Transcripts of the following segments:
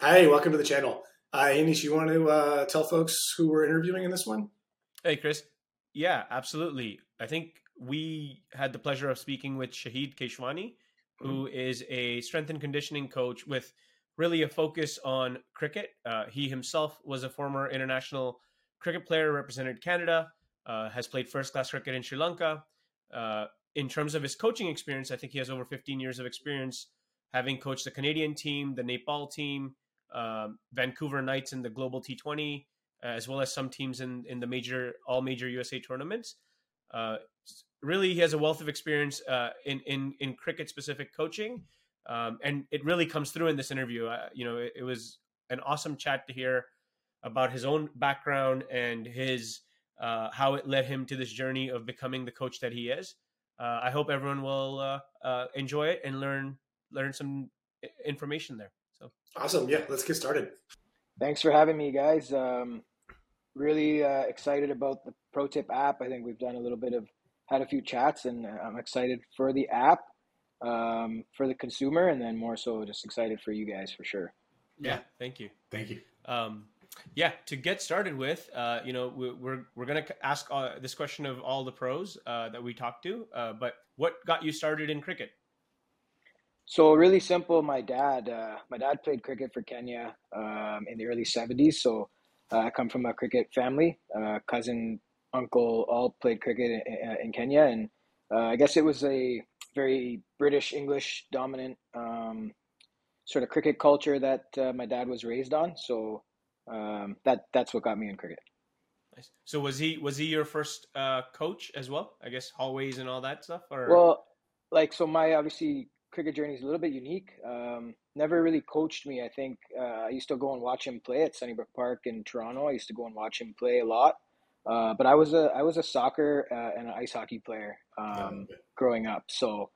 Hi, welcome to the channel. Uh, Anish, you want to uh, tell folks who we're interviewing in this one? Hey, Chris. Yeah, absolutely. I think we had the pleasure of speaking with Shaheed Keshvani, who mm-hmm. is a strength and conditioning coach with really a focus on cricket. Uh, he himself was a former international cricket player, represented Canada, uh, has played first class cricket in Sri Lanka. Uh, in terms of his coaching experience, I think he has over 15 years of experience having coached the Canadian team, the Nepal team, um, Vancouver Knights in the Global T20, as well as some teams in, in the major, all major USA tournaments. Uh, really, he has a wealth of experience uh, in, in, in cricket specific coaching. Um, and it really comes through in this interview. Uh, you know, it, it, was an awesome chat to hear about his own background and his uh, how it led him to this journey of becoming the coach that he is. Uh, I hope everyone will uh, uh, enjoy it and learn learn some information there. So awesome! Yeah, let's get started. Thanks for having me, guys. Um, really uh, excited about the Pro Tip app. I think we've done a little bit of had a few chats, and I'm excited for the app um, for the consumer, and then more so just excited for you guys for sure. Yeah, thank you. Thank you. Um, yeah, to get started with, uh, you know, we're we're gonna ask uh, this question of all the pros uh, that we talked to. Uh, but what got you started in cricket? So really simple. My dad, uh, my dad played cricket for Kenya um, in the early '70s. So uh, I come from a cricket family. cousin, uncle, all played cricket in, in Kenya, and I guess it was a very British English dominant um, sort of cricket culture that my dad was raised on. So um, that that's what got me in cricket. Nice. So was he was he your first uh, coach as well? I guess hallways and all that stuff. Or well, like so, my obviously cricket journey is a little bit unique. Um, never really coached me. I think uh, I used to go and watch him play at Sunnybrook Park in Toronto. I used to go and watch him play a lot. Uh, but I was a I was a soccer uh, and an ice hockey player um, yeah, growing up. So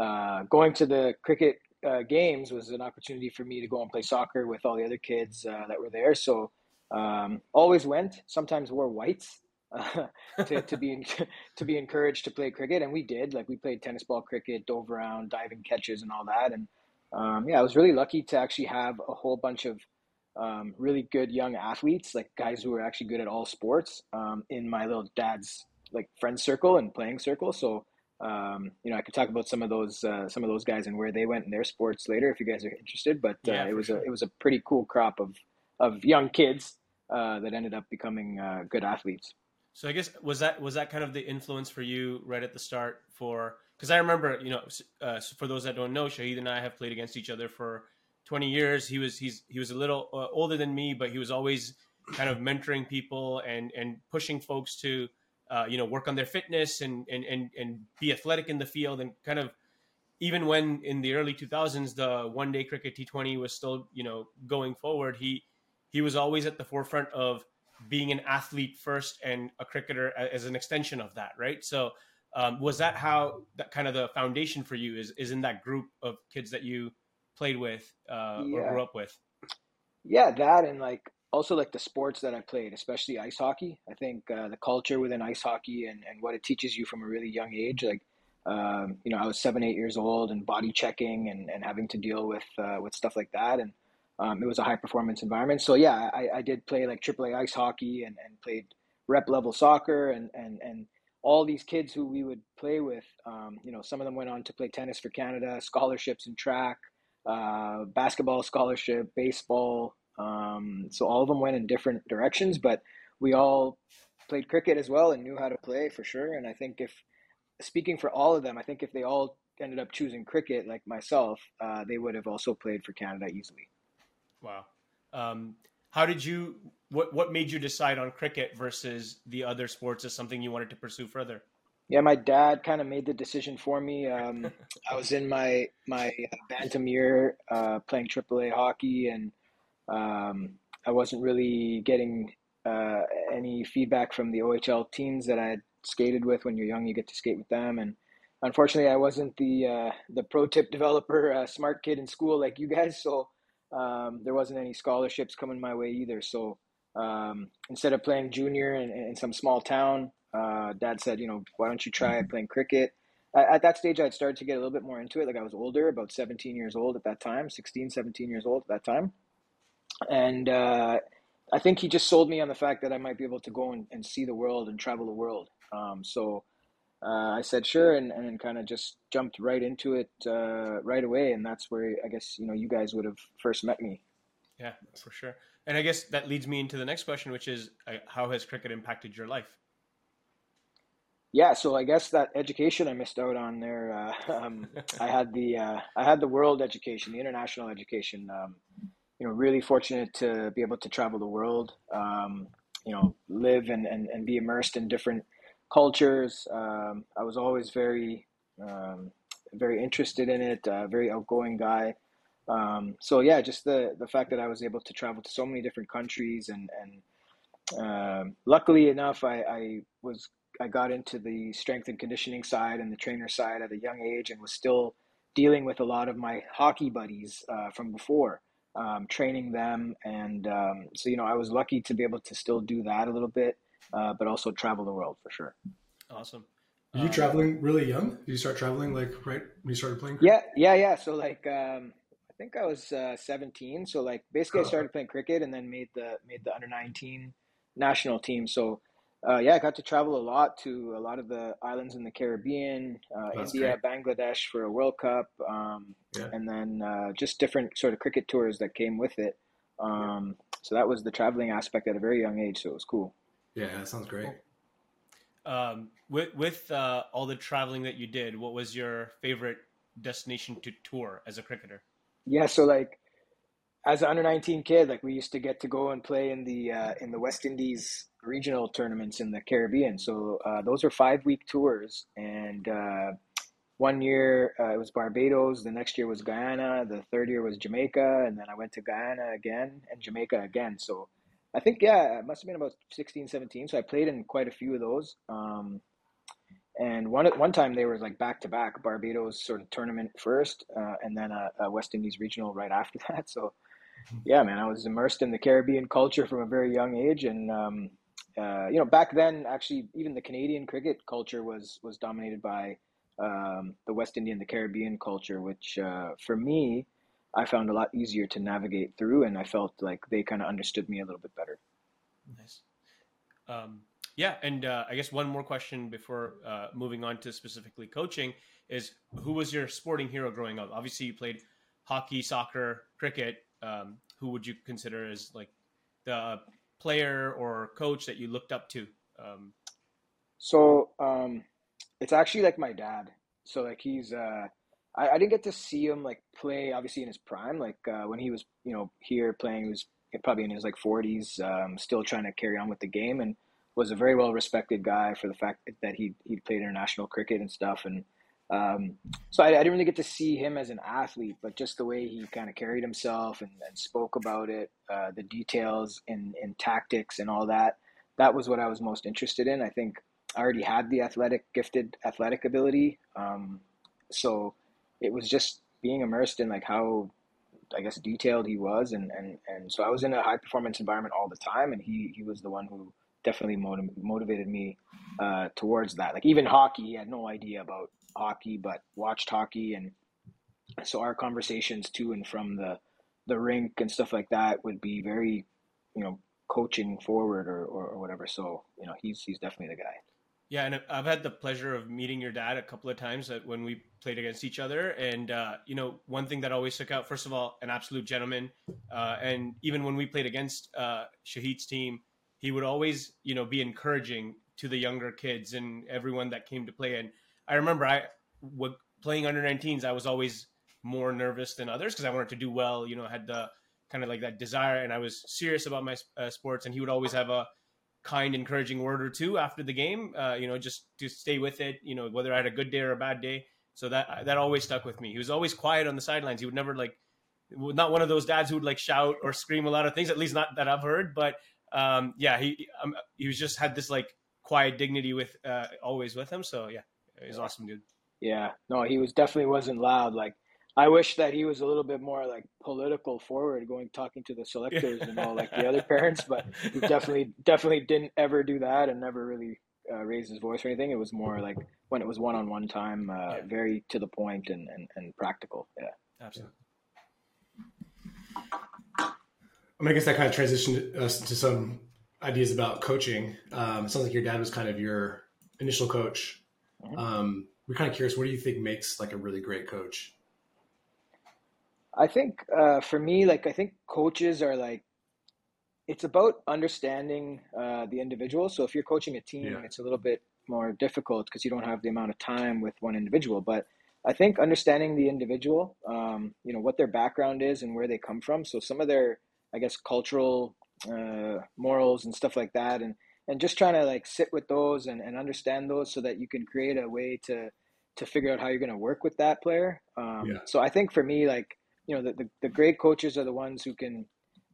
uh, going to the cricket uh, games was an opportunity for me to go and play soccer with all the other kids uh, that were there. So um, always went. Sometimes wore whites uh, to, to be to be encouraged to play cricket, and we did. Like we played tennis ball cricket, dove around, diving catches, and all that. And um, yeah, I was really lucky to actually have a whole bunch of um, really good young athletes, like guys who were actually good at all sports, um, in my little dad's like friend circle and playing circle. So um, you know, I could talk about some of those uh, some of those guys and where they went in their sports later if you guys are interested. But uh, yeah, it was sure. a it was a pretty cool crop of of young kids uh, that ended up becoming uh, good athletes. So I guess was that was that kind of the influence for you right at the start for because I remember you know uh, for those that don't know Shaheed and I have played against each other for 20 years. He was he's he was a little uh, older than me, but he was always kind of mentoring people and and pushing folks to uh, you know, work on their fitness and, and, and, and be athletic in the field and kind of even when in the early 2000s the one day cricket T20 was still you know going forward he he was always at the forefront of being an athlete first and a cricketer as an extension of that right so um, was that how that kind of the foundation for you is is in that group of kids that you played with uh, yeah. or grew up with yeah that and like also like the sports that I played, especially ice hockey. I think uh, the culture within ice hockey and, and what it teaches you from a really young age. Like, um, you know, I was seven, eight years old and body checking and, and having to deal with uh, with stuff like that. And um, it was a high performance environment. So yeah, I, I did play like AAA ice hockey and, and played rep level soccer and, and, and all these kids who we would play with, um, you know, some of them went on to play tennis for Canada, scholarships in track, uh, basketball scholarship, baseball, um, so all of them went in different directions, but we all played cricket as well and knew how to play for sure. And I think if speaking for all of them, I think if they all ended up choosing cricket like myself, uh, they would have also played for Canada easily. Wow. Um, how did you? What what made you decide on cricket versus the other sports as something you wanted to pursue further? Yeah, my dad kind of made the decision for me. Um, I was in my my bantam year uh, playing AAA hockey, and um, I wasn't really getting uh, any feedback from the OHL teams that I had skated with. When you're young, you get to skate with them, and unfortunately, I wasn't the uh, the pro tip developer, uh, smart kid in school like you guys. So um, there wasn't any scholarships coming my way either. So um, instead of playing junior in, in some small town, uh, Dad said, you know, why don't you try playing cricket? At that stage, I'd started to get a little bit more into it. Like I was older, about 17 years old at that time, 16, 17 years old at that time. and uh, I think he just sold me on the fact that I might be able to go and, and see the world and travel the world. Um, so uh, I said sure, and and kind of just jumped right into it uh, right away, and that's where I guess you know you guys would have first met me. Yeah, for sure. And I guess that leads me into the next question, which is uh, how has cricket impacted your life? Yeah, so I guess that education I missed out on there. Uh, um, I had the uh, I had the world education, the international education. Um, you know, really fortunate to be able to travel the world. Um, you know, live and, and, and be immersed in different cultures. Um, I was always very um, very interested in it. Uh, very outgoing guy. Um, so yeah, just the the fact that I was able to travel to so many different countries and and um, luckily enough, I, I was I got into the strength and conditioning side and the trainer side at a young age, and was still dealing with a lot of my hockey buddies uh, from before, um, training them, and um, so you know I was lucky to be able to still do that a little bit, uh, but also travel the world for sure. Awesome. Were you um, traveling really young? Did you start traveling like right when you started playing? Yeah, yeah, yeah. So like um, I think I was uh, 17. So like basically, I started playing cricket and then made the made the under 19 national team. So uh, yeah, I got to travel a lot to a lot of the islands in the Caribbean, uh, India, great. Bangladesh for a World Cup, um, yeah. and then uh, just different sort of cricket tours that came with it. Um, so that was the traveling aspect at a very young age. So it was cool. Yeah, that sounds great. Um, with with uh, all the traveling that you did, what was your favorite destination to tour as a cricketer? yeah, so like as an under 19 kid, like we used to get to go and play in the uh, in the West Indies regional tournaments in the Caribbean. So uh, those were five week tours, and uh, one year uh, it was Barbados. The next year was Guyana. The third year was Jamaica, and then I went to Guyana again and Jamaica again. So I think yeah, it must have been about 16, 17. So I played in quite a few of those. Um, and one one time they were like back to back Barbados sort of tournament first, uh, and then a, a, West Indies regional right after that. So, mm-hmm. yeah, man, I was immersed in the Caribbean culture from a very young age, and um, uh, you know, back then, actually, even the Canadian cricket culture was was dominated by um, the West Indian, the Caribbean culture, which uh, for me, I found a lot easier to navigate through, and I felt like they kind of understood me a little bit better. Nice. Um, yeah, and uh, I guess one more question before uh, moving on to specifically coaching is who was your sporting hero growing up? Obviously, you played hockey, soccer, cricket. Um, who would you consider as like the player or coach that you looked up to? Um, so um, it's actually like my dad. So like he's uh, I, I didn't get to see him like play obviously in his prime. Like uh, when he was you know here playing, he was probably in his like 40s, um, still trying to carry on with the game and was a very well respected guy for the fact that he he played international cricket and stuff. And um, so I, I, didn't really get to see him as an athlete, but just the way he kind of carried himself and, and spoke about it, uh, the details in, in tactics and all that, that was what I was most interested in. I think I already had the athletic, gifted athletic ability. Um, so it was just being immersed in like how I guess detailed he was and, and, and so I was in a high performance environment all the time and he, he was the one who definitely motiv- motivated me uh, towards that. Like even hockey, I had no idea about hockey, but watched hockey, and so our conversations to and from the the rink and stuff like that would be very, you know, coaching forward or, or, or whatever. So you know, he's he's definitely the guy. Yeah, and I've had the pleasure of meeting your dad a couple of times that when we played against each other. And uh, you know, one thing that always stuck out, first of all, an absolute gentleman. Uh, and even when we played against uh, Shaheed's team, he would always, you know, be encouraging to the younger kids and everyone that came to play. And I remember I was playing under 19s, I was always more nervous than others because I wanted to do well. You know, had the kind of like that desire, and I was serious about my uh, sports. And he would always have a kind, encouraging word or two after the game. Uh, you know, just to stay with it. You know, whether I had a good day or a bad day. So that that always stuck with me. He was always quiet on the sidelines. He would never like not one of those dads who would like shout or scream a lot of things. At least not that I've heard, but um, yeah, he um, he was just had this like quiet dignity with uh, always with him. So yeah, he's awesome, dude. Yeah, no, he was definitely wasn't loud. Like I wish that he was a little bit more like political forward, going talking to the selectors and all like the other parents. But he definitely definitely didn't ever do that and never really uh, raise his voice or anything. It was more like when it was one on one time, uh, yeah. very to the point and, and, and practical. Yeah, absolutely. I mean, I guess that kind of transitioned us to some ideas about coaching. Um, it sounds like your dad was kind of your initial coach. Mm-hmm. Um, we're kind of curious, what do you think makes like a really great coach? I think uh, for me, like I think coaches are like it's about understanding uh, the individual. So if you're coaching a team, yeah. it's a little bit more difficult because you don't have the amount of time with one individual. But I think understanding the individual, um, you know, what their background is and where they come from. So some of their, I guess, cultural uh, morals and stuff like that, and and just trying to like sit with those and, and understand those so that you can create a way to to figure out how you're going to work with that player. Um, yeah. So I think for me, like you know, the, the the great coaches are the ones who can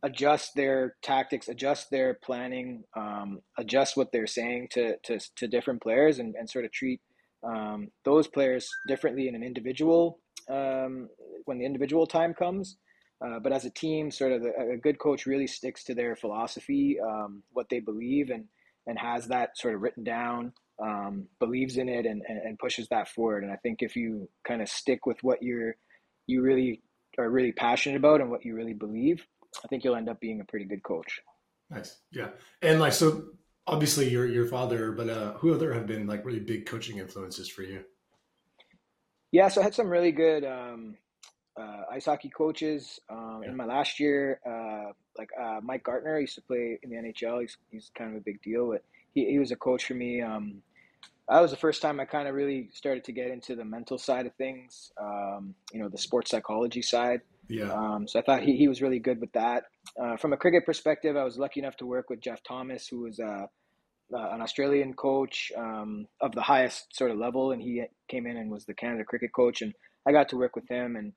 adjust their tactics, adjust their planning, um, adjust what they're saying to, to, to different players and, and sort of treat um, those players differently in an individual um, when the individual time comes. Uh, but as a team, sort of a, a, good coach really sticks to their philosophy, um, what they believe, and and has that sort of written down, um, believes in it, and, and pushes that forward. And I think if you kind of stick with what you're you really are really passionate about and what you really believe, I think you'll end up being a pretty good coach. Nice. Yeah. And like, so obviously your, your father, but uh, who other have been like really big coaching influences for you? Yeah. So I had some really good um, uh, ice hockey coaches um, yeah. in my last year. Uh, like uh, Mike Gartner used to play in the NHL. He's, he's kind of a big deal, but he, he was a coach for me. Um, that was the first time I kind of really started to get into the mental side of things, um, you know, the sports psychology side. Yeah. Um, so I thought he, he was really good with that. Uh, from a cricket perspective, I was lucky enough to work with Jeff Thomas, who was uh, uh, an Australian coach um, of the highest sort of level, and he came in and was the Canada cricket coach, and I got to work with him, and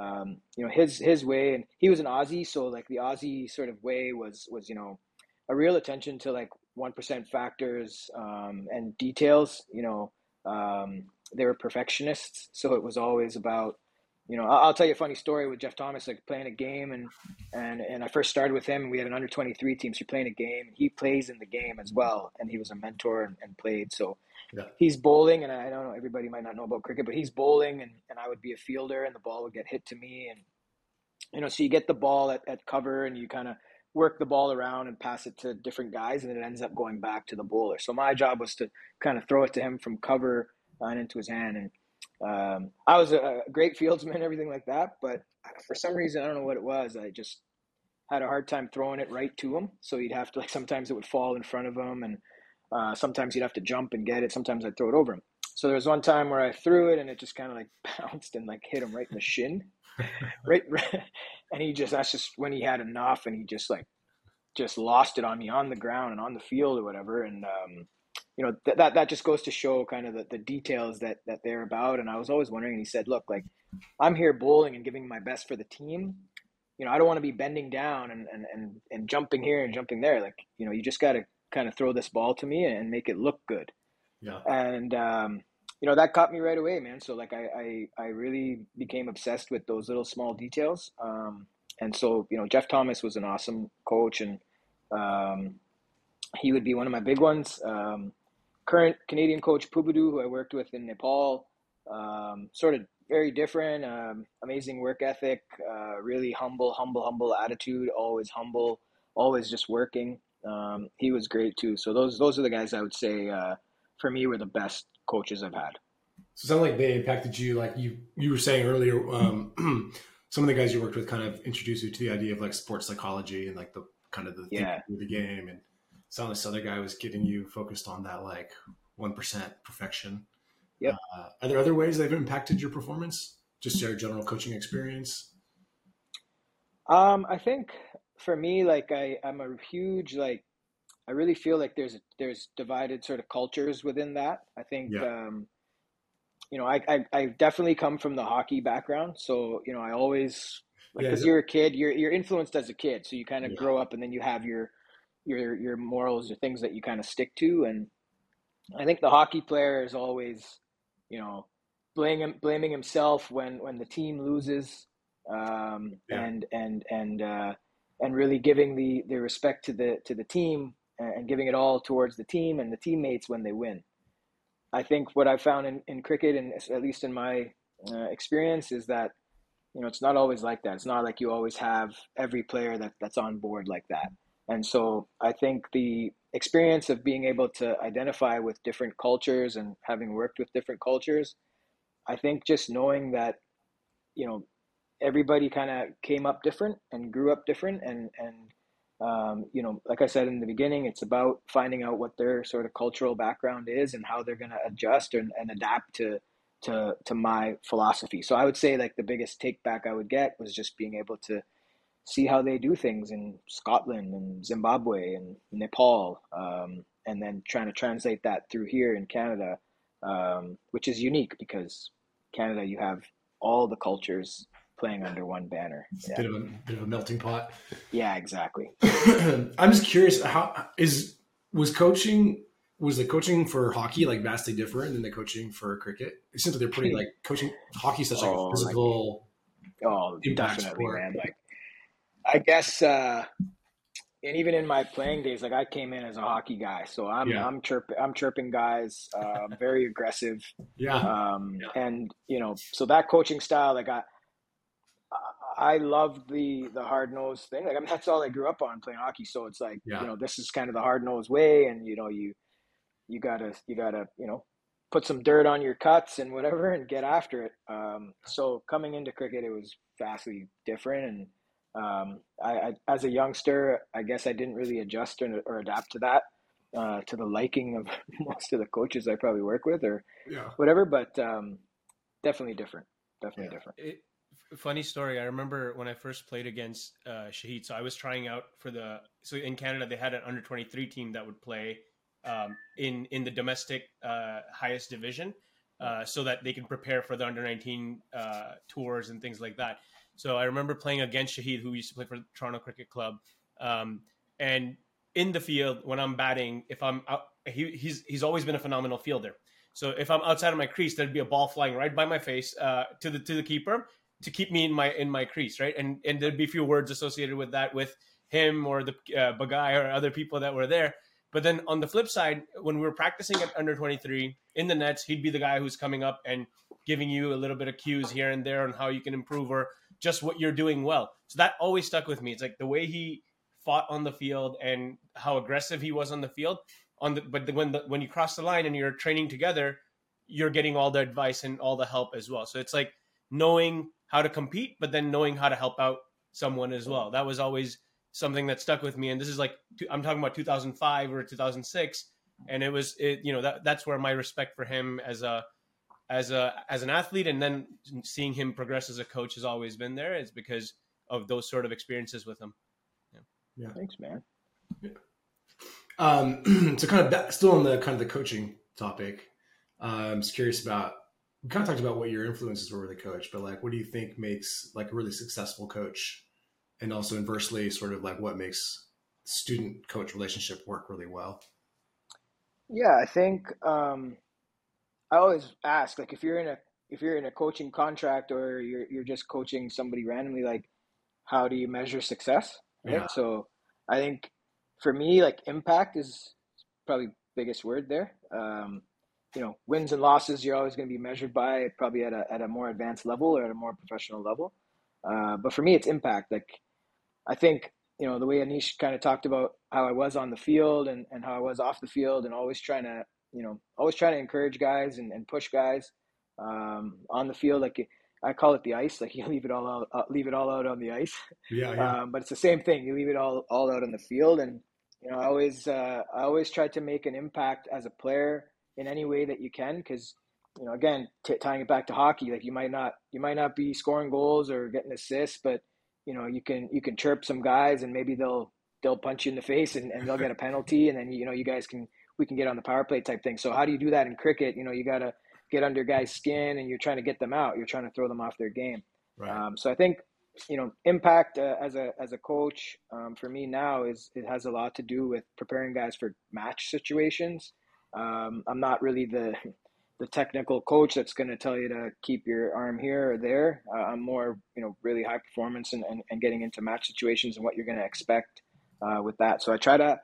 um, you know his his way, and he was an Aussie, so like the Aussie sort of way was was you know a real attention to like one percent factors um, and details. You know, um, they were perfectionists, so it was always about you know, I'll tell you a funny story with Jeff Thomas, like playing a game and, and, and I first started with him and we had an under 23 team. So you're playing a game, and he plays in the game as well. And he was a mentor and, and played. So yeah. he's bowling and I don't know, everybody might not know about cricket, but he's bowling and, and I would be a fielder and the ball would get hit to me. And, you know, so you get the ball at, at cover and you kind of work the ball around and pass it to different guys. And it ends up going back to the bowler. So my job was to kind of throw it to him from cover and into his hand. And, um, I was a, great fieldsman, everything like that, but for some reason, I don't know what it was. I just had a hard time throwing it right to him. So he'd have to like sometimes it would fall in front of him, and uh, sometimes he'd have to jump and get it. Sometimes I'd throw it over him. So there was one time where I threw it and it just kind of like bounced and like hit him right in the shin, right, right, and he just that's just when he had enough, and he just like just lost it on me on the ground and on the field or whatever, and um, you know th- that that just goes to show kind of the, the details that that they're about. And i was always wondering and he said look like i'm here bowling and giving my best for the team. You know i don't want to be bending down and and and, and jumping here and jumping there. Like you know you just got to kind of throw this ball to me and make it look good. Yeah. And um you know that caught me right away man so like i i, I really became obsessed with those little small details um and so you know jeff thomas was an awesome coach and um he would be one of my big ones um current Canadian coach Pubudu, who I worked with in Nepal, um, sort of very different, um, amazing work ethic, uh, really humble, humble, humble attitude, always humble, always just working. Um, he was great too. So those those are the guys I would say uh, for me were the best coaches I've had. So it sounds like they impacted you, like you you were saying earlier. Um, some of the guys you worked with kind of introduced you to the idea of like sports psychology and like the kind of the yeah. of the game and sound this other guy was getting you focused on that like one percent perfection. Yeah. Uh, are there other ways they've impacted your performance? Just your general coaching experience. Um, I think for me, like I, I'm a huge like. I really feel like there's there's divided sort of cultures within that. I think, yeah. um, you know, I, I I definitely come from the hockey background, so you know, I always because yeah, you're a kid, you're you're influenced as a kid, so you kind of yeah. grow up, and then you have your your your morals or things that you kind of stick to and I think the hockey player is always you know blaming blaming himself when when the team loses um, and and and uh, and really giving the the respect to the to the team and giving it all towards the team and the teammates when they win. I think what I found in, in cricket and at least in my uh, experience is that you know, it's not always like that. It's not like you always have every player that that's on board like that. And so I think the experience of being able to identify with different cultures and having worked with different cultures, I think just knowing that, you know, everybody kind of came up different and grew up different and and um, you know like i said in the beginning it's about finding out what their sort of cultural background is and how they're going to adjust and, and adapt to to to my philosophy. So i would say like the biggest take back i would get was just being able to see how they do things in scotland and zimbabwe and nepal um, and then trying to translate that through here in canada um, which is unique because canada you have all the cultures playing under one banner. Yeah. Bit of a bit of a melting pot. Yeah, exactly. I'm just curious how is was coaching was the coaching for hockey like vastly different than the coaching for cricket? It seems like they're pretty like coaching hockey such like oh, physical like, oh definitely sport. man. Like I guess uh and even in my playing days, like I came in as a hockey guy, so I'm yeah. I'm chirping I'm chirping guys, uh, very aggressive. Yeah. Um, yeah. and you know, so that coaching style, like I I love the the hard nosed thing. Like I mean, that's all I grew up on playing hockey. So it's like yeah. you know, this is kind of the hard nosed way, and you know, you you gotta you gotta you know put some dirt on your cuts and whatever, and get after it. Um, so coming into cricket, it was vastly different, and um, I, I, as a youngster, I guess I didn't really adjust or, or adapt to that. Uh, to the liking of most of the coaches I probably work with, or yeah. whatever, but um, definitely different. Definitely yeah. different. It, funny story. I remember when I first played against uh, Shaheed. So I was trying out for the. So in Canada, they had an under twenty three team that would play um, in in the domestic uh, highest division, uh, so that they can prepare for the under nineteen uh, tours and things like that. So I remember playing against Shaheed, who used to play for Toronto Cricket Club, um, and in the field when I'm batting, if I'm out, he, he's he's always been a phenomenal fielder. So if I'm outside of my crease, there'd be a ball flying right by my face uh, to the to the keeper, to keep me in my in my crease, right? And and there'd be a few words associated with that with him or the uh, Bagai or other people that were there. But then on the flip side, when we were practicing at under 23 in the nets, he'd be the guy who's coming up and giving you a little bit of cues here and there on how you can improve or just what you're doing well. So that always stuck with me. It's like the way he fought on the field and how aggressive he was on the field. On the but when the, when you cross the line and you're training together, you're getting all the advice and all the help as well. So it's like knowing how to compete, but then knowing how to help out someone as well. That was always something that stuck with me. And this is like I'm talking about 2005 or 2006, and it was it you know that that's where my respect for him as a as a as an athlete and then seeing him progress as a coach has always been there. It's because of those sort of experiences with him. Yeah. yeah. Thanks, man. Yeah. Um, so kind of back, still on the kind of the coaching topic. Uh, I'm just curious about we kind of talked about what your influences were with a coach, but like, what do you think makes like a really successful coach? And also inversely, sort of like what makes student coach relationship work really well? Yeah, I think um, I always ask like if you're in a if you're in a coaching contract or you're you're just coaching somebody randomly, like how do you measure success? Right. Yeah. So I think for me, like impact is probably biggest word there. Um, you know wins and losses you're always going to be measured by probably at a, at a more advanced level or at a more professional level uh, but for me it's impact like i think you know the way anish kind of talked about how i was on the field and, and how i was off the field and always trying to you know always trying to encourage guys and, and push guys um, on the field like I call it the ice. Like you leave it all out, uh, leave it all out on the ice. Yeah, yeah. Um, but it's the same thing. You leave it all all out on the field, and you know, I always uh, I always try to make an impact as a player in any way that you can because you know again t- tying it back to hockey like you might not you might not be scoring goals or getting assists but you know you can you can chirp some guys and maybe they'll they'll punch you in the face and, and they'll get a penalty and then you know you guys can we can get on the power play type thing. So how do you do that in cricket? You know you got to get under guys skin and you're trying to get them out. You're trying to throw them off their game. Right. um, so i think you know impact uh, as a as a coach um, for me now is it has a lot to do with preparing guys for match situations um, I'm not really the the technical coach that's going to tell you to keep your arm here or there. Uh, I'm more, you know, really high performance and, and, and getting into match situations and what you're going to expect uh, with that. So I try to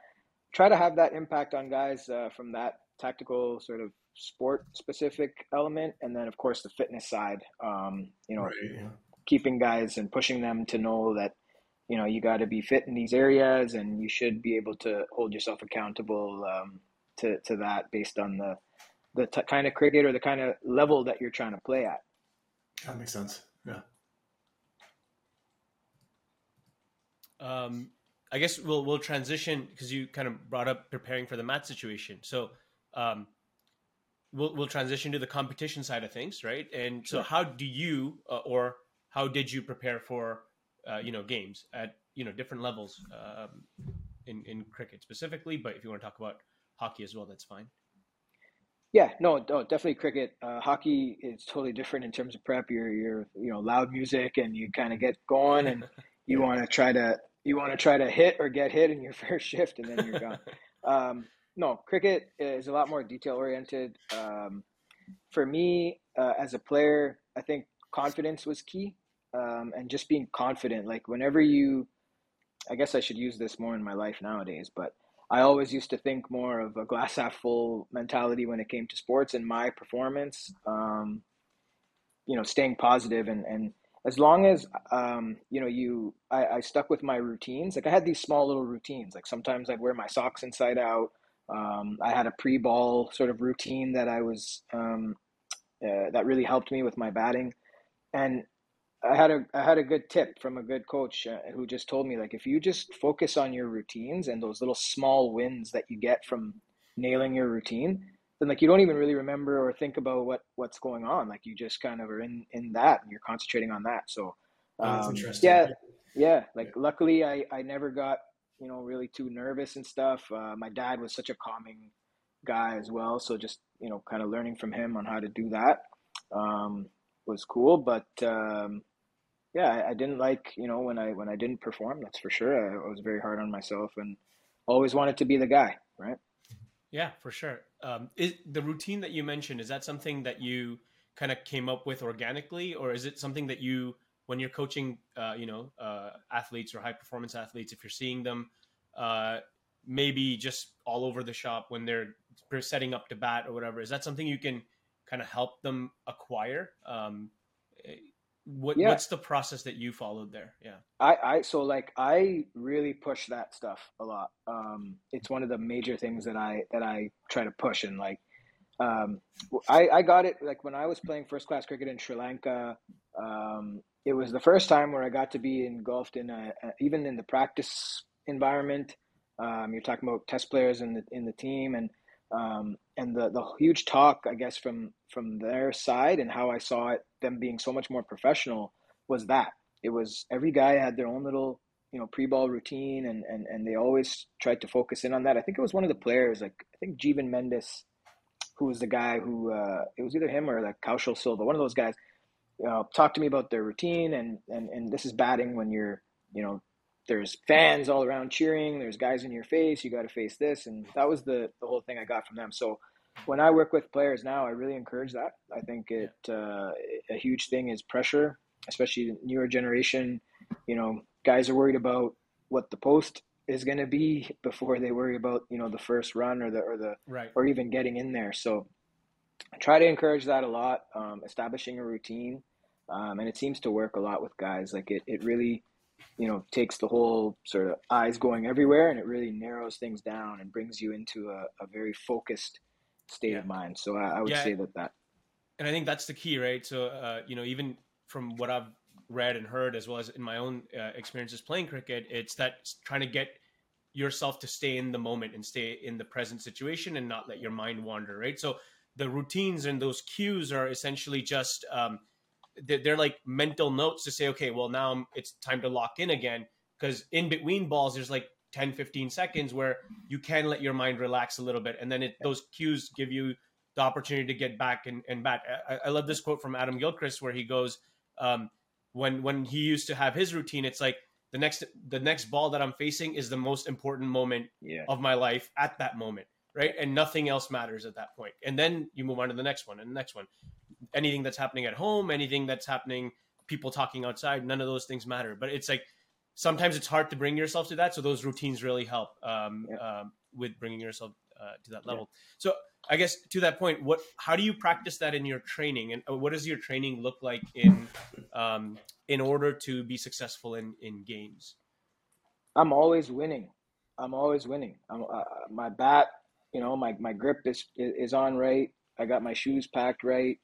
try to have that impact on guys uh, from that tactical sort of sport specific element, and then of course the fitness side. Um, you know, right, yeah. keeping guys and pushing them to know that you know you got to be fit in these areas and you should be able to hold yourself accountable um, to to that based on the the t- kind of cricket or the kind of level that you're trying to play at. That makes sense. Yeah. Um, I guess we'll we'll transition because you kind of brought up preparing for the mat situation. So um, we'll we'll transition to the competition side of things, right? And so, how do you uh, or how did you prepare for uh, you know games at you know different levels um, in in cricket specifically? But if you want to talk about hockey as well, that's fine. Yeah, no, no definitely cricket. Uh, hockey is totally different in terms of prep. You're, you're, you know, loud music, and you kind of get going, and you want to try to, you want to try to hit or get hit in your first shift, and then you're gone. um, no, cricket is a lot more detail oriented. Um, for me, uh, as a player, I think confidence was key, um, and just being confident. Like whenever you, I guess I should use this more in my life nowadays, but I always used to think more of a glass half full mentality when it came to sports and my performance. Um, you know, staying positive and and as long as um, you know you, I, I stuck with my routines. Like I had these small little routines. Like sometimes I'd wear my socks inside out. Um, I had a pre-ball sort of routine that I was um, uh, that really helped me with my batting, and I had a I had a good tip from a good coach uh, who just told me like if you just focus on your routines and those little small wins that you get from nailing your routine, then like you don't even really remember or think about what what's going on. Like you just kind of are in in that and you're concentrating on that. So um, yeah, yeah. Like yeah. luckily I I never got you know really too nervous and stuff. Uh, my dad was such a calming guy as well, so just you know kind of learning from him on how to do that um, was cool. But um, yeah, I, I, didn't like you know when I when I didn't perform. That's for sure. I, I, was very hard on myself and always wanted to be the guy, right? Yeah, for sure. Um, is the routine that you mentioned is that something that you kind of came up with organically, or is it something that you when you're coaching, uh, you know, uh, athletes or high performance athletes, if you're seeing them, uh, maybe just all over the shop when they're setting up to bat or whatever, is that something you can kind of help them acquire? Um, what yeah. what's the process that you followed there? Yeah. I i so like i really push that stuff a lot. Um it's one of the major things that i that i try to push and like um i i got it like when i was playing first class cricket in sri lanka um it was the first time where i got to be engulfed in a, a even in the practice environment. Um you're talking about test players in the in the team and um, and the the huge talk, I guess, from from their side and how I saw it, them being so much more professional, was that it was every guy had their own little you know pre-ball routine, and and and they always tried to focus in on that. I think it was one of the players, like I think Jeevan Mendis, who was the guy who uh, it was either him or like Kaushal Silva, one of those guys. Uh, talked to me about their routine, and and and this is batting when you're you know there's fans all around cheering. There's guys in your face. You got to face this, and that was the the whole thing I got from them. So when I work with players now, I really encourage that. I think it uh, a huge thing is pressure, especially the newer generation. You know, guys are worried about what the post is going to be before they worry about you know the first run or the or the right. or even getting in there. So I try to encourage that a lot, um, establishing a routine, um, and it seems to work a lot with guys. Like it, it really you know takes the whole sort of eyes going everywhere and it really narrows things down and brings you into a, a very focused state yeah. of mind so i, I would yeah. say that that and i think that's the key right so uh, you know even from what i've read and heard as well as in my own uh, experiences playing cricket it's that trying to get yourself to stay in the moment and stay in the present situation and not let your mind wander right so the routines and those cues are essentially just um, they're like mental notes to say, okay, well now it's time to lock in again. Because in between balls, there's like 10, 15 seconds where you can let your mind relax a little bit. And then it, those cues give you the opportunity to get back and, and back. I, I love this quote from Adam Gilchrist where he goes, um, when, when he used to have his routine, it's like the next, the next ball that I'm facing is the most important moment yeah. of my life at that moment. Right. And nothing else matters at that point. And then you move on to the next one and the next one anything that's happening at home, anything that's happening, people talking outside, none of those things matter. But it's like sometimes it's hard to bring yourself to that. So those routines really help um, yeah. um, with bringing yourself uh, to that level. Yeah. So I guess to that point, what how do you practice that in your training, and uh, what does your training look like in um, in order to be successful in in games? I'm always winning. I'm always winning. I'm, uh, my bat, you know, my, my grip is is on right. I got my shoes packed right.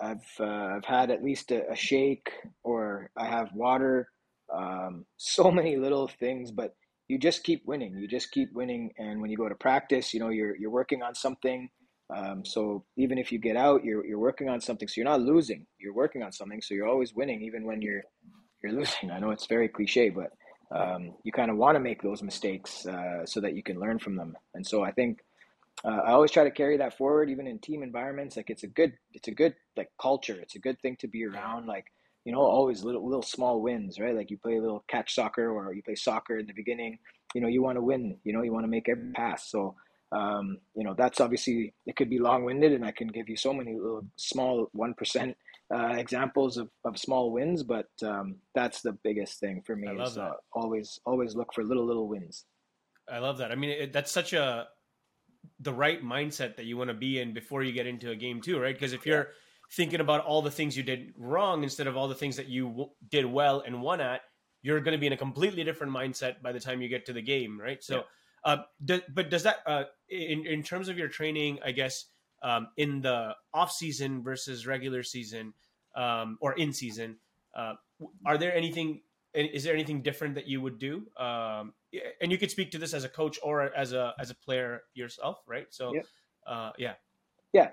I've uh, I've had at least a, a, shake or I have water. Um, so many little things, but you just keep winning. You just keep winning, and when you go to practice, you know you're you're working on something. Um, so even if you get out, you're you're working on something. So you're not losing. You're working on something. So you're always winning, even when you're you're losing. I know it's very cliche, but um, you kind of want to make those mistakes uh, so that you can learn from them. And so I think uh, I always try to carry that forward, even in team environments. Like it's a good, it's a good like culture. It's a good thing to be around. Like you know, always little little small wins, right? Like you play a little catch soccer or you play soccer in the beginning. You know, you want to win. You know, you want to make every pass. So um, you know, that's obviously it could be long winded, and I can give you so many little small one percent uh, examples of, of small wins, but um, that's the biggest thing for me. I love is, that. Uh, always always look for little little wins. I love that. I mean, it, that's such a the right mindset that you want to be in before you get into a game too, right? Because if you're thinking about all the things you did wrong instead of all the things that you w- did well and won at, you're going to be in a completely different mindset by the time you get to the game, right? So, yeah. uh, do, but does that, uh, in in terms of your training, I guess, um, in the off season versus regular season, um, or in season, uh, are there anything? Is there anything different that you would do? Um, and you could speak to this as a coach or as a as a player yourself, right? So, yeah, uh, yeah, yeah,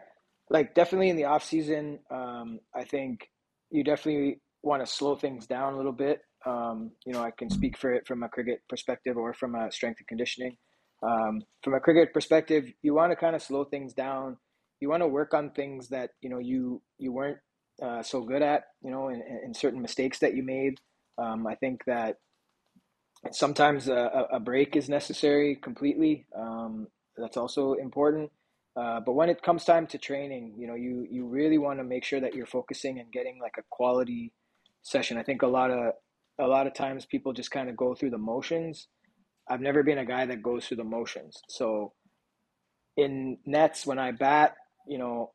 like definitely in the off season, um, I think you definitely want to slow things down a little bit. Um, you know, I can speak for it from a cricket perspective or from a strength and conditioning. Um, from a cricket perspective, you want to kind of slow things down. You want to work on things that you know you you weren't uh, so good at. You know, in certain mistakes that you made. Um, I think that sometimes a, a break is necessary completely. Um, that's also important. Uh, but when it comes time to training, you know, you you really want to make sure that you're focusing and getting like a quality session. I think a lot of a lot of times people just kind of go through the motions. I've never been a guy that goes through the motions. So in nets when I bat, you know,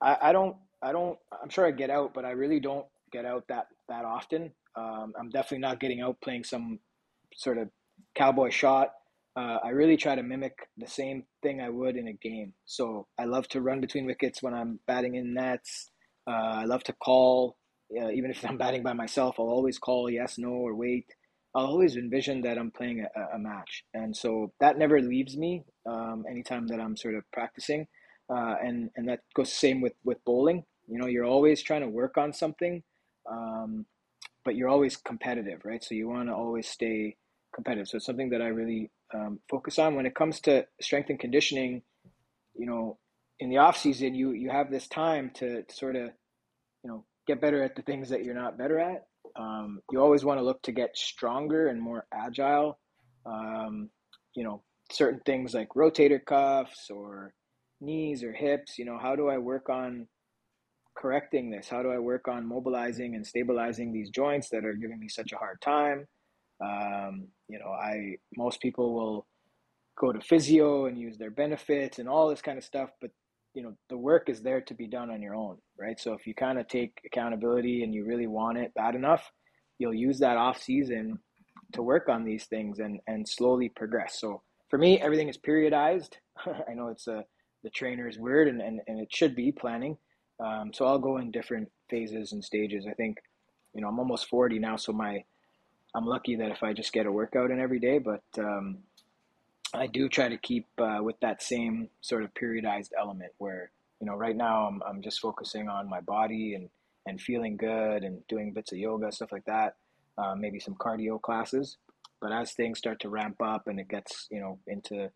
I, I don't I don't I'm sure I get out, but I really don't get out that that often. Um, I'm definitely not getting out playing some sort of cowboy shot uh, I really try to mimic the same thing I would in a game. So I love to run between wickets when I'm batting in nets. Uh, I love to call, uh, even if I'm batting by myself. I'll always call yes, no, or wait. I'll always envision that I'm playing a, a match, and so that never leaves me. Um, anytime that I'm sort of practicing, uh, and and that goes same with with bowling. You know, you're always trying to work on something, um, but you're always competitive, right? So you want to always stay competitive. So it's something that I really um, focus on when it comes to strength and conditioning. You know, in the off season, you you have this time to, to sort of, you know, get better at the things that you're not better at. Um, you always want to look to get stronger and more agile. Um, you know, certain things like rotator cuffs or knees or hips. You know, how do I work on correcting this? How do I work on mobilizing and stabilizing these joints that are giving me such a hard time? Um, you know, I most people will go to physio and use their benefits and all this kind of stuff, but you know, the work is there to be done on your own, right? So if you kind of take accountability and you really want it bad enough, you'll use that off season to work on these things and and slowly progress. So for me, everything is periodized. I know it's a the trainer's word and, and, and it should be planning. Um, so I'll go in different phases and stages. I think, you know, I'm almost 40 now, so my I'm lucky that if I just get a workout in every day, but um, I do try to keep uh, with that same sort of periodized element where, you know, right now I'm, I'm just focusing on my body and, and feeling good and doing bits of yoga, stuff like that, uh, maybe some cardio classes. But as things start to ramp up and it gets, you know, into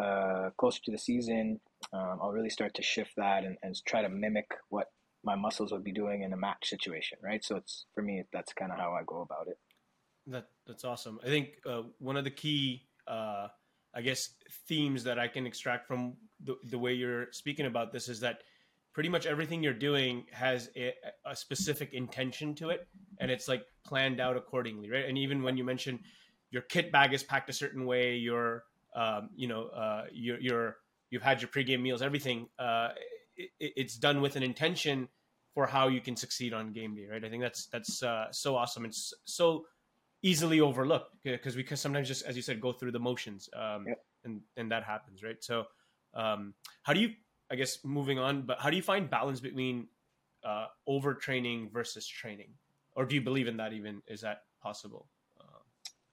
uh, closer to the season, um, I'll really start to shift that and, and try to mimic what my muscles would be doing in a match situation, right? So it's for me, that's kind of how I go about it. That that's awesome. I think uh, one of the key, uh, I guess, themes that I can extract from the, the way you're speaking about this is that pretty much everything you're doing has a, a, specific intention to it, and it's like planned out accordingly, right? And even when you mention your kit bag is packed a certain way, your um, you know uh, your your you've had your pregame meals, everything. Uh, it, it's done with an intention for how you can succeed on game day, right? I think that's that's uh, so awesome. It's so easily overlooked because we can sometimes just, as you said, go through the motions, um, yep. and and that happens, right? So, um, how do you, I guess, moving on, but how do you find balance between uh, overtraining versus training, or do you believe in that? Even is that possible?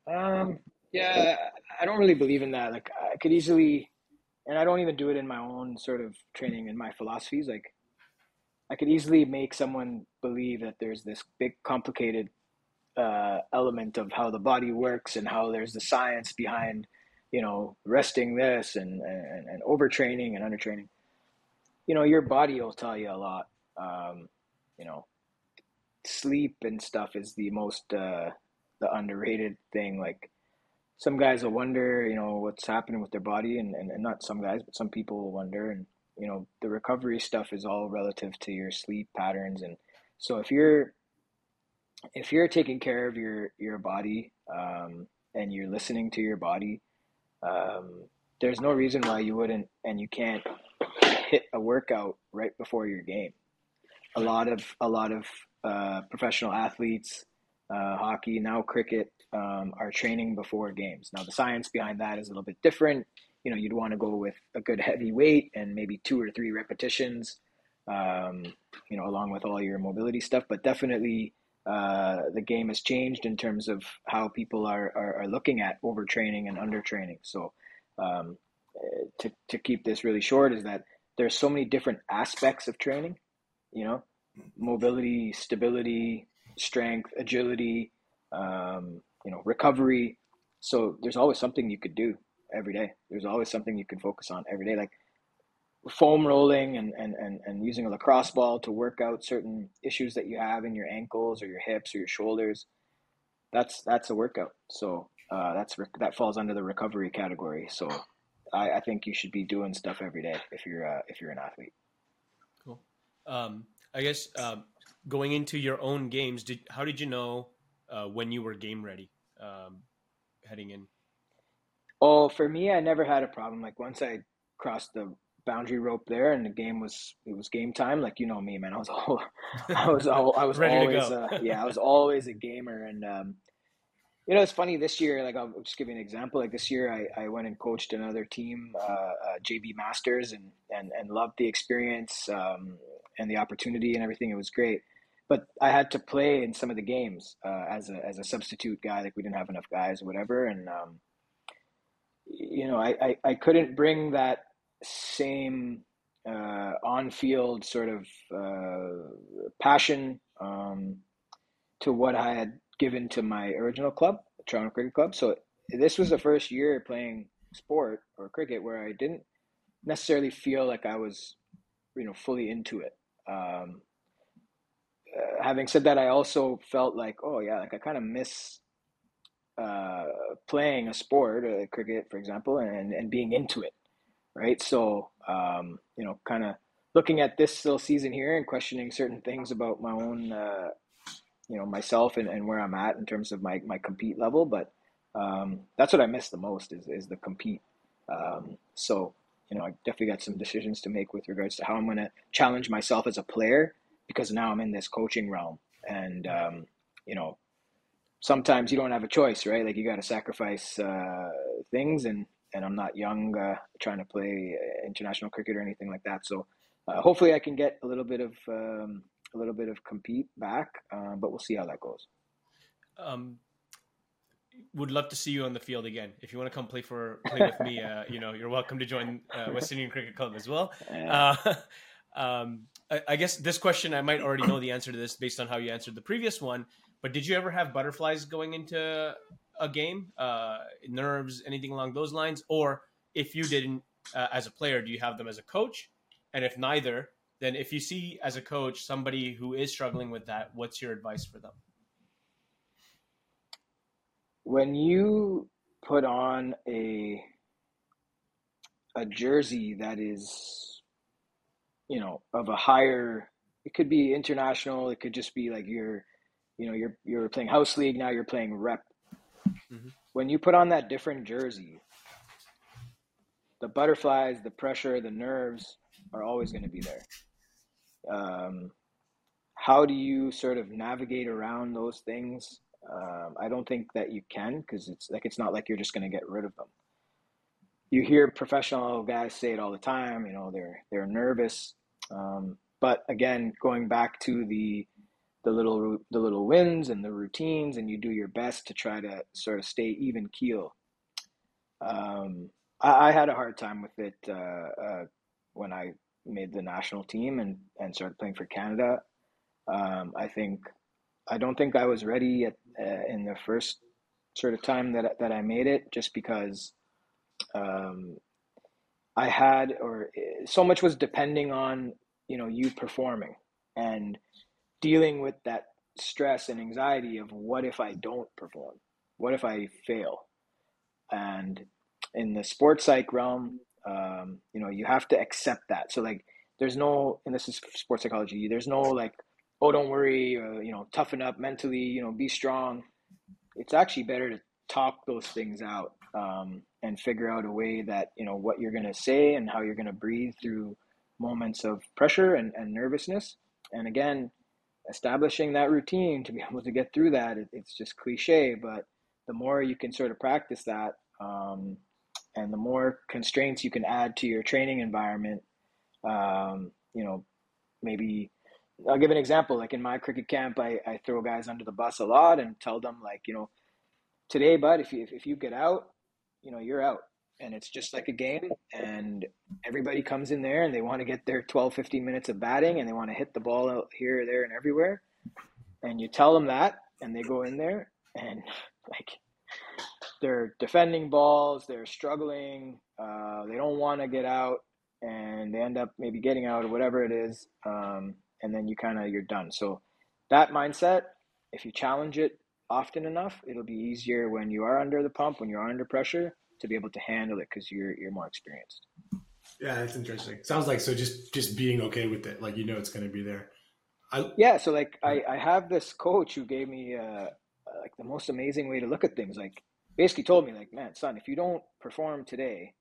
Um, yeah, I don't really believe in that. Like, I could easily, and I don't even do it in my own sort of training and my philosophies. Like, I could easily make someone believe that there's this big, complicated uh, element of how the body works and how there's the science behind, you know, resting this and, and, and overtraining and undertraining. You know, your body will tell you a lot. Um, you know, sleep and stuff is the most uh, the underrated thing. Like some guys will wonder, you know, what's happening with their body, and, and, and not some guys, but some people will wonder. And you know, the recovery stuff is all relative to your sleep patterns, and so if you're if you're taking care of your your body um, and you're listening to your body, um, there's no reason why you wouldn't and you can't hit a workout right before your game. A lot of a lot of uh, professional athletes, uh, hockey now cricket, um, are training before games. Now the science behind that is a little bit different. You know, you'd want to go with a good heavy weight and maybe two or three repetitions. Um, you know, along with all your mobility stuff, but definitely uh, the game has changed in terms of how people are, are, are looking at overtraining and undertraining. So, um, to, to keep this really short, is that there's so many different aspects of training, you know, mobility, stability, strength, agility, um, you know, recovery. So there's always something you could do every day. There's always something you can focus on every day. Like foam rolling and, and, and, and using a lacrosse ball to work out certain issues that you have in your ankles or your hips or your shoulders. That's that's a workout. So uh, that's that falls under the recovery category. So I, I think you should be doing stuff every day if you're uh, if you're an athlete. Cool. Um, I guess um, going into your own games, did how did you know uh, when you were game ready um, heading in? Oh, for me, I never had a problem. Like once I crossed the boundary rope there, and the game was it was game time. Like you know me, man. I was all I was all, I was always uh, yeah I was always a gamer, and um, you know it's funny this year. Like I'll just give you an example. Like this year, I, I went and coached another team, uh, uh, JB Masters, and and and loved the experience um, and the opportunity and everything. It was great. But I had to play in some of the games uh, as a as a substitute guy. Like we didn't have enough guys or whatever, and um, you know I, I, I couldn't bring that same uh, on-field sort of uh, passion um, to what I had given to my original club, Toronto Cricket Club. So this was the first year playing sport or cricket where I didn't necessarily feel like I was, you know, fully into it. Um, uh, having said that, I also felt like, oh yeah, like I kind of miss uh, playing a sport, uh, cricket, for example, and and being into it right? So, um, you know, kind of looking at this still season here and questioning certain things about my own, uh, you know, myself and, and where I'm at in terms of my, my compete level. But um, that's what I miss the most is, is the compete. Um, so, you know, I definitely got some decisions to make with regards to how I'm going to challenge myself as a player because now I'm in this coaching realm. And, um, you know, sometimes you don't have a choice, right? Like you got to sacrifice uh, things and and I'm not young uh, trying to play uh, international cricket or anything like that. So uh, hopefully I can get a little bit of um, a little bit of compete back, uh, but we'll see how that goes. Um, would love to see you on the field again. If you want to come play for play with me, uh, you know you're welcome to join uh, West Indian Cricket Club as well. um, I, I guess this question I might already know the answer to this based on how you answered the previous one. But did you ever have butterflies going into a game, uh, nerves, anything along those lines, or if you didn't uh, as a player, do you have them as a coach? And if neither, then if you see as a coach somebody who is struggling with that, what's your advice for them? When you put on a a jersey that is you know of a higher it could be international it could just be like you're you know you're you're playing house league now you're playing rep Mm-hmm. When you put on that different jersey, the butterflies, the pressure, the nerves are always going to be there. Um, how do you sort of navigate around those things? Um, I don't think that you can because it's like it's not like you're just going to get rid of them. You hear professional guys say it all the time. You know, they're they're nervous, um, but again, going back to the the little the little wins and the routines, and you do your best to try to sort of stay even keel. Um, I, I, had a hard time with it uh, uh, when I made the national team and and started playing for Canada. Um, I think I don't think I was ready at, uh, in the first sort of time that that I made it, just because um, I had or eh, so much was depending on you know you performing and dealing with that stress and anxiety of what if I don't perform, what if I fail, and in the sports psych realm, um, you know, you have to accept that. So like, there's no, and this is sports psychology. There's no like oh, don't worry, uh, you know, toughen up mentally, you know, be strong. It's actually better to talk those things out um, and figure out a way that, you know, what you're going to say and how you're going to breathe through moments of pressure and, and nervousness. And again, establishing that routine to be able to get through that, it, it's just cliche, but the more you can sort of practice that um, and the more constraints you can add to your training environment, um, you know, maybe I'll give an example. Like in my cricket camp, I, I throw guys under the bus a lot and tell them like, you know, today, bud, if you if you get out, you know, you're out. And it's just like a game and everybody comes in there and they want to get their 12, 15 minutes of batting and they want to hit the ball out here, there, and everywhere. And you tell them that and they go in there and like they're defending balls, they're struggling, uh, they don't want to get out and they end up maybe getting out or whatever it is. Um, and then you kind of you're done. So that mindset, if you challenge it often enough, it'll be easier when you are under the pump, when you're under pressure, to be able to handle it because you're you're more experienced. Yeah, that's interesting. Sounds like so. Just just being okay with it, like you know, it's going to be there. I, yeah. So like I I have this coach who gave me uh like the most amazing way to look at things. Like basically told me like, man, son, if you don't perform today,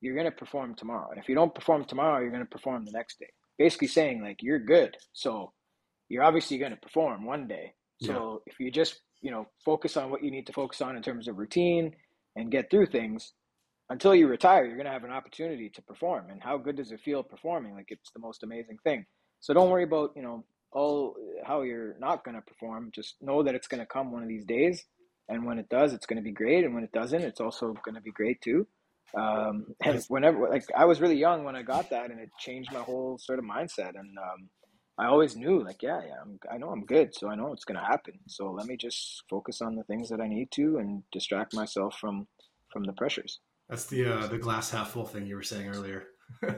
you're going to perform tomorrow. And if you don't perform tomorrow, you're going to perform the next day basically saying like you're good, so you're obviously going to perform one day. So yeah. if you just you know focus on what you need to focus on in terms of routine and get through things until you retire, you're going to have an opportunity to perform. And how good does it feel performing? Like it's the most amazing thing. So don't worry about you know all how you're not going to perform. Just know that it's going to come one of these days. And when it does, it's going to be great. And when it doesn't, it's also going to be great too. Um, and whenever, like, I was really young when I got that, and it changed my whole sort of mindset. And um, I always knew, like, yeah, yeah, I'm, I know I'm good, so I know it's gonna happen. So let me just focus on the things that I need to, and distract myself from from the pressures. That's the uh, the glass half full thing you were saying earlier.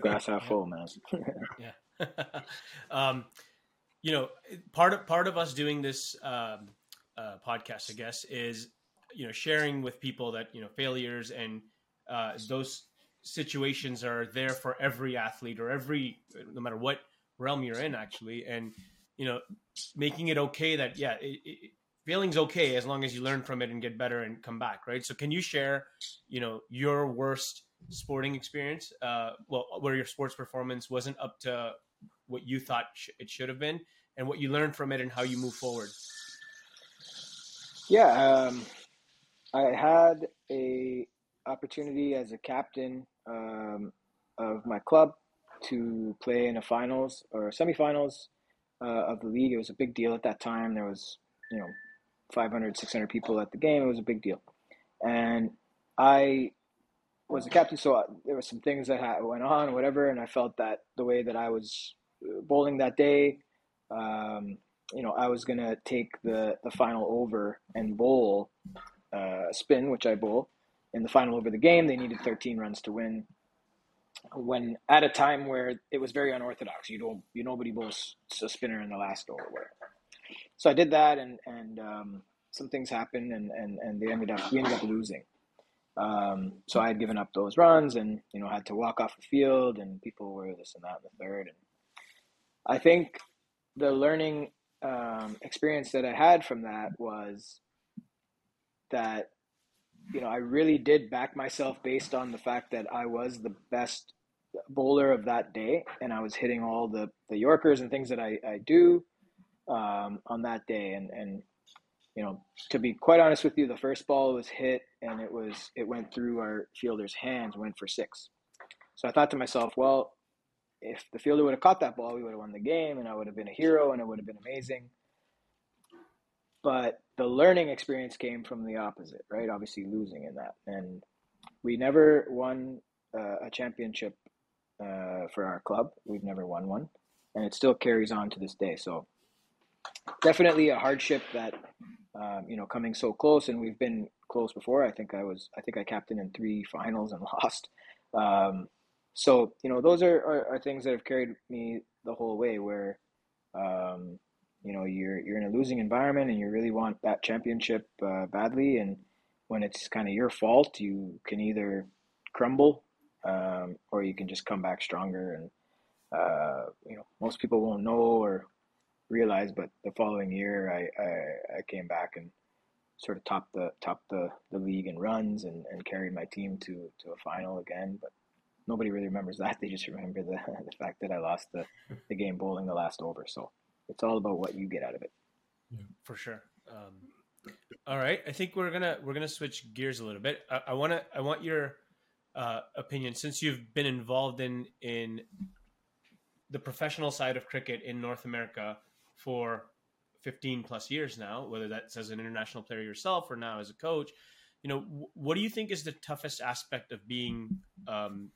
glass half full, man. yeah. um, you know, part of part of us doing this um, uh, podcast, I guess, is you know sharing with people that you know failures and uh, those situations are there for every athlete or every no matter what realm you're in actually and you know making it okay that yeah it, it, feeling's okay as long as you learn from it and get better and come back right? So can you share you know your worst sporting experience? Uh well where your sports performance wasn't up to what you thought sh- it should have been and what you learned from it and how you move forward? Yeah um i had a opportunity as a captain um, of my club to play in a finals or semifinals uh, of the league. It was a big deal at that time. There was, you know, 500, 600 people at the game. It was a big deal. And I was a captain, so I, there were some things that went on, whatever, and I felt that the way that I was uh, bowling that day, um, you know, I was gonna take the the final over and bowl uh, spin, which I bowl, in the final over the game. They needed 13 runs to win. When at a time where it was very unorthodox, you don't you nobody bowls a spinner in the last over. So I did that, and and um, some things happened, and and and they ended up we ended up losing. Um, so I had given up those runs, and you know had to walk off the field, and people were this and that and the third. And I think the learning um, experience that I had from that was that you know, I really did back myself based on the fact that I was the best bowler of that day, and I was hitting all the the Yorkers and things that I I do um, on that day, and and you know, to be quite honest with you, the first ball was hit and it was it went through our fielder's hands, went for six. So I thought to myself, well, if the fielder would have caught that ball, we would have won the game, and I would have been a hero, and it would have been amazing. But the learning experience came from the opposite, right? Obviously, losing in that, and we never won uh, a championship uh, for our club. We've never won one, and it still carries on to this day. So, definitely a hardship that um, you know coming so close, and we've been close before. I think I was, I think I captained in three finals and lost. Um, so you know, those are, are, are things that have carried me the whole way. Where um, you know you're you're in a losing environment and you really want that championship uh, badly. And when it's kind of your fault you can either crumble um, or you can just come back stronger. And uh, you know most people won't know or realize but the following year I, I, I came back and sort of topped the topped the, the league in runs and, and carried my team to to a final again. But nobody really remembers that. They just remember the, the fact that I lost the, the game bowling the last over. So it's all about what you get out of it. For sure. Um, all right, I think we're gonna we're gonna switch gears a little bit. I, I wanna I want your uh, opinion since you've been involved in in the professional side of cricket in North America for 15 plus years now, whether that's as an international player yourself or now as a coach. You know, what do you think is the toughest aspect of being um,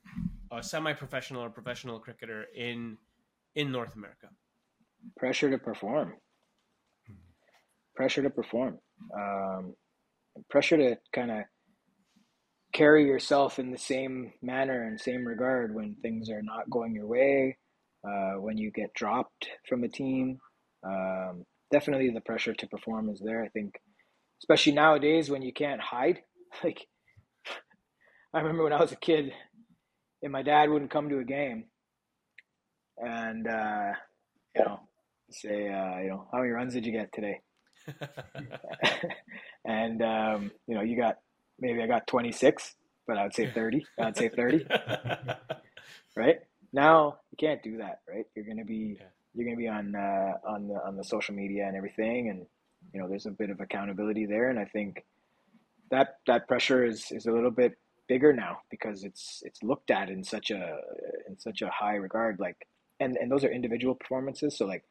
a semi-professional or professional cricketer in in North America? Pressure to perform. Pressure to perform. Um, pressure to kind of carry yourself in the same manner and same regard when things are not going your way uh, when you get dropped from a team. Um, definitely the pressure to perform is there i think especially nowadays when you can't hide. Like i remember when i was a kid and my dad wouldn't come to a game. And uh, you know say, uh, you know, how many runs did you get today? and um, you know, you got maybe I got 26, but I would say 30. I'd say 30. right now, you can't do that. Right, you're gonna be yeah. you're gonna be on uh, on the on the social media and everything, and you know, there's a bit of accountability there, and I think that that pressure is is a little bit bigger now because it's it's looked at in such a in such a high regard like and and those are individual performances so like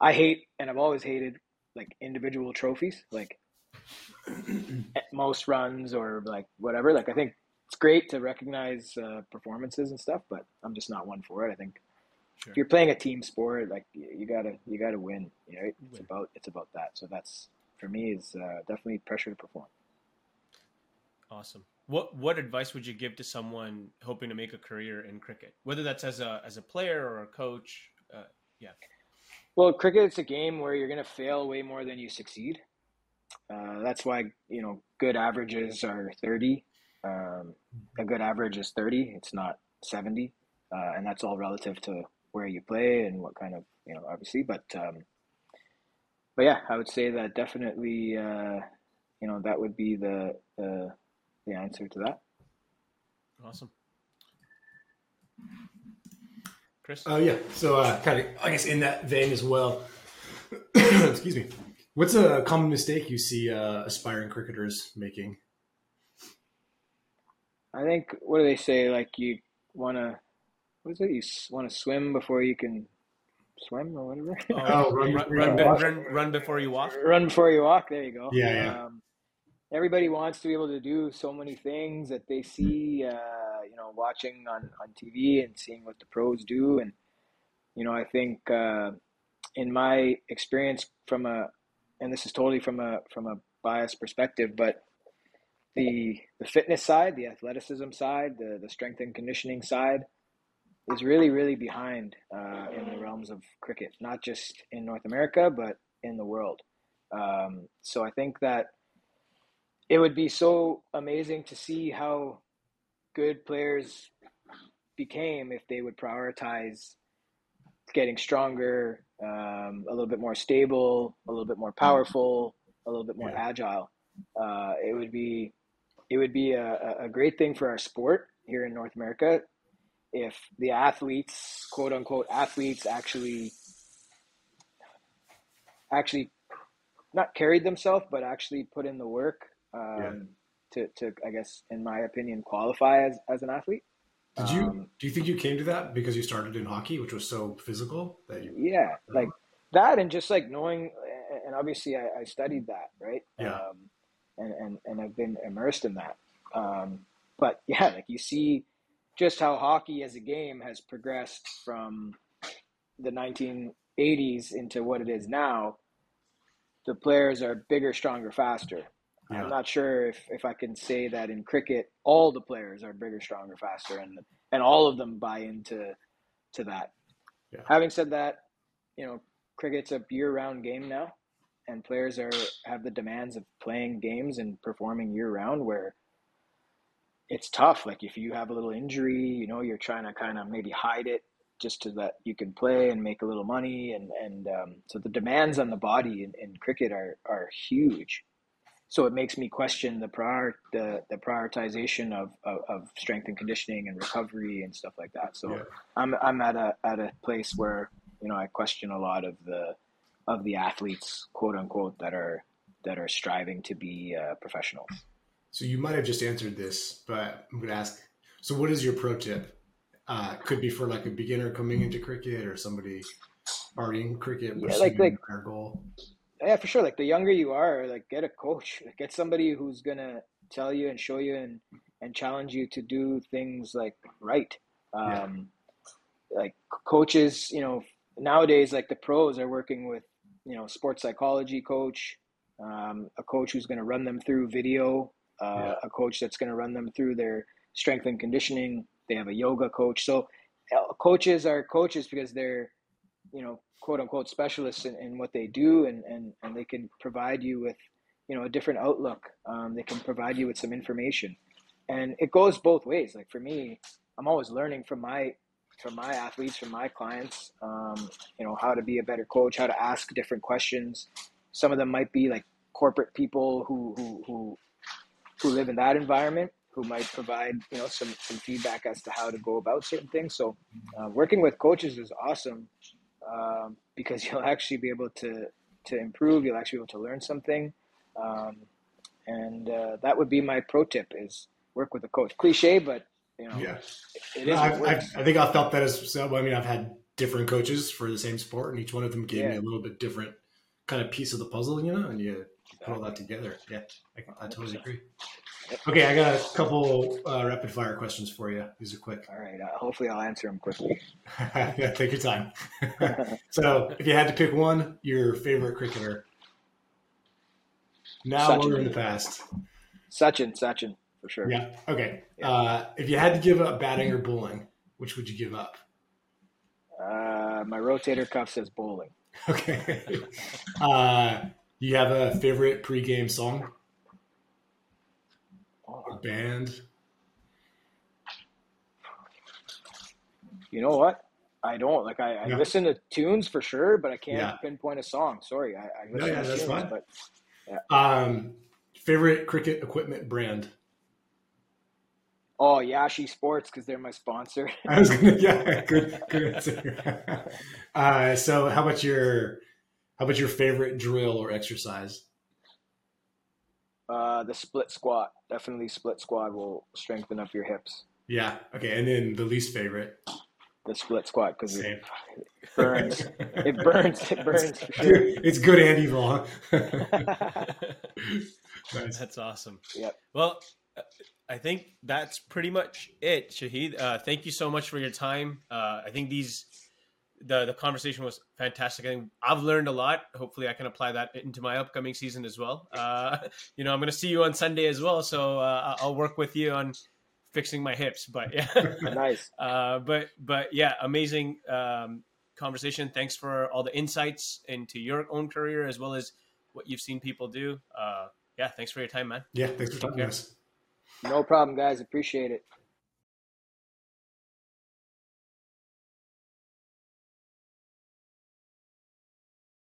I hate and I've always hated like individual trophies, like most runs or like whatever. Like I think it's great to recognize uh, performances and stuff, but I'm just not one for it. I think sure. if you're playing a team sport, like you gotta you gotta win. You know, it's win. about it's about that. So that's for me is uh, definitely pressure to perform. Awesome. What what advice would you give to someone hoping to make a career in cricket, whether that's as a as a player or a coach? Uh, yeah. Well, cricket is a game where you're going to fail way more than you succeed. Uh, that's why you know good averages are 30. Um, a good average is 30. It's not 70, uh, and that's all relative to where you play and what kind of you know obviously. But um, but yeah, I would say that definitely uh, you know that would be the, the answer to that. Awesome. Chris? Oh uh, yeah. So uh, kind of, I guess, in that vein as well. excuse me. What's a common mistake you see uh, aspiring cricketers making? I think what do they say? Like you want to, what is it? You want to swim before you can swim or whatever. Oh, run, run, run, run, run, before you walk. Run before you walk. There you go. Yeah, yeah. Um, everybody wants to be able to do so many things that they see. Uh, know, watching on, on TV and seeing what the pros do. And, you know, I think uh, in my experience from a, and this is totally from a, from a biased perspective, but the, the fitness side, the athleticism side, the, the strength and conditioning side is really, really behind uh, in the realms of cricket, not just in North America, but in the world. Um, so I think that it would be so amazing to see how good players became if they would prioritize getting stronger, um, a little bit more stable, a little bit more powerful, a little bit more yeah. agile. Uh, it would be it would be a, a great thing for our sport here in North America if the athletes, quote unquote athletes, actually actually not carried themselves, but actually put in the work um. To, to, I guess, in my opinion, qualify as, as an athlete. Did you, um, do you think you came to that because you started in hockey, which was so physical that you, yeah, like that. And just like knowing, and obviously I, I studied that, right. Yeah. Um, and, and, and I've been immersed in that. Um, but yeah, like you see just how hockey as a game has progressed from the 1980s into what it is now the players are bigger, stronger, faster. Yeah. I'm not sure if, if I can say that in cricket, all the players are bigger, stronger, faster, and and all of them buy into to that. Yeah. Having said that, you know, cricket's a year-round game now, and players are have the demands of playing games and performing year-round. Where it's tough. Like if you have a little injury, you know, you're trying to kind of maybe hide it just so that you can play and make a little money. And, and um, so the demands on the body in, in cricket are, are huge. So it makes me question the prior the, the prioritization of, of, of strength and conditioning and recovery and stuff like that. So yeah. I'm I'm at a at a place where you know I question a lot of the of the athletes quote unquote that are that are striving to be uh, professionals. So you might have just answered this, but I'm going to ask. So what is your pro tip uh, could be for like a beginner coming into cricket or somebody already in cricket yeah, like like their goal. Yeah, for sure. Like the younger you are, like get a coach, get somebody who's gonna tell you and show you and and challenge you to do things like right. Um, yeah. Like coaches, you know, nowadays like the pros are working with you know sports psychology coach, um, a coach who's going to run them through video, uh, yeah. a coach that's going to run them through their strength and conditioning they have a yoga coach. So uh, coaches are coaches because they're, you know, quote unquote specialists in, in what they do and, and, and they can provide you with, you know, a different outlook. Um, they can provide you with some information and it goes both ways. Like for me, I'm always learning from my, from my athletes, from my clients, um, you know, how to be a better coach, how to ask different questions. Some of them might be like corporate people who, who, who, who live in that environment who might provide you know some some feedback as to how to go about certain things. So uh, working with coaches is awesome um, because you'll actually be able to to improve. You'll actually be able to learn something, um, and uh, that would be my pro tip: is work with a coach. Cliche, but you know, yeah, it, it is. I've, I've, i think I felt that as so. I mean, I've had different coaches for the same sport, and each one of them gave yeah. me a little bit different kind of piece of the puzzle, you know, and you put all that together. Yeah, I, I totally agree. Okay, I got a couple uh, rapid fire questions for you. These are quick. All right. Uh, hopefully, I'll answer them quickly. yeah, take your time. so, if you had to pick one, your favorite cricketer, now Sachin. or in the past? Sachin, Sachin, for sure. Yeah. Okay. Yeah. Uh, if you had to give up batting or bowling, which would you give up? Uh, my rotator cuff says bowling. Okay. uh, you have a favorite pregame song? Band? You know what? I don't like. I, I yeah. listen to tunes for sure, but I can't yeah. pinpoint a song. Sorry, I, I listen yeah, to tunes, fine. but yeah. Um, favorite cricket equipment brand? Oh, Yashi Sports because they're my sponsor. I was gonna, yeah, good, good answer. uh, so, how about your how about your favorite drill or exercise? Uh, the split squat. Definitely split squat will strengthen up your hips. Yeah. Okay. And then the least favorite. The split squat because it burns. it burns. It burns for sure. It's good and evil. nice. That's awesome. Yep. Well, I think that's pretty much it, Shaheed. Uh, thank you so much for your time. Uh, I think these the the conversation was fantastic. I think I've learned a lot. Hopefully, I can apply that into my upcoming season as well. Uh, you know, I'm going to see you on Sunday as well, so uh, I'll work with you on fixing my hips. But yeah, nice. Uh, but but yeah, amazing um, conversation. Thanks for all the insights into your own career as well as what you've seen people do. Uh, yeah, thanks for your time, man. Yeah, thanks for talking to us. No problem, guys. Appreciate it.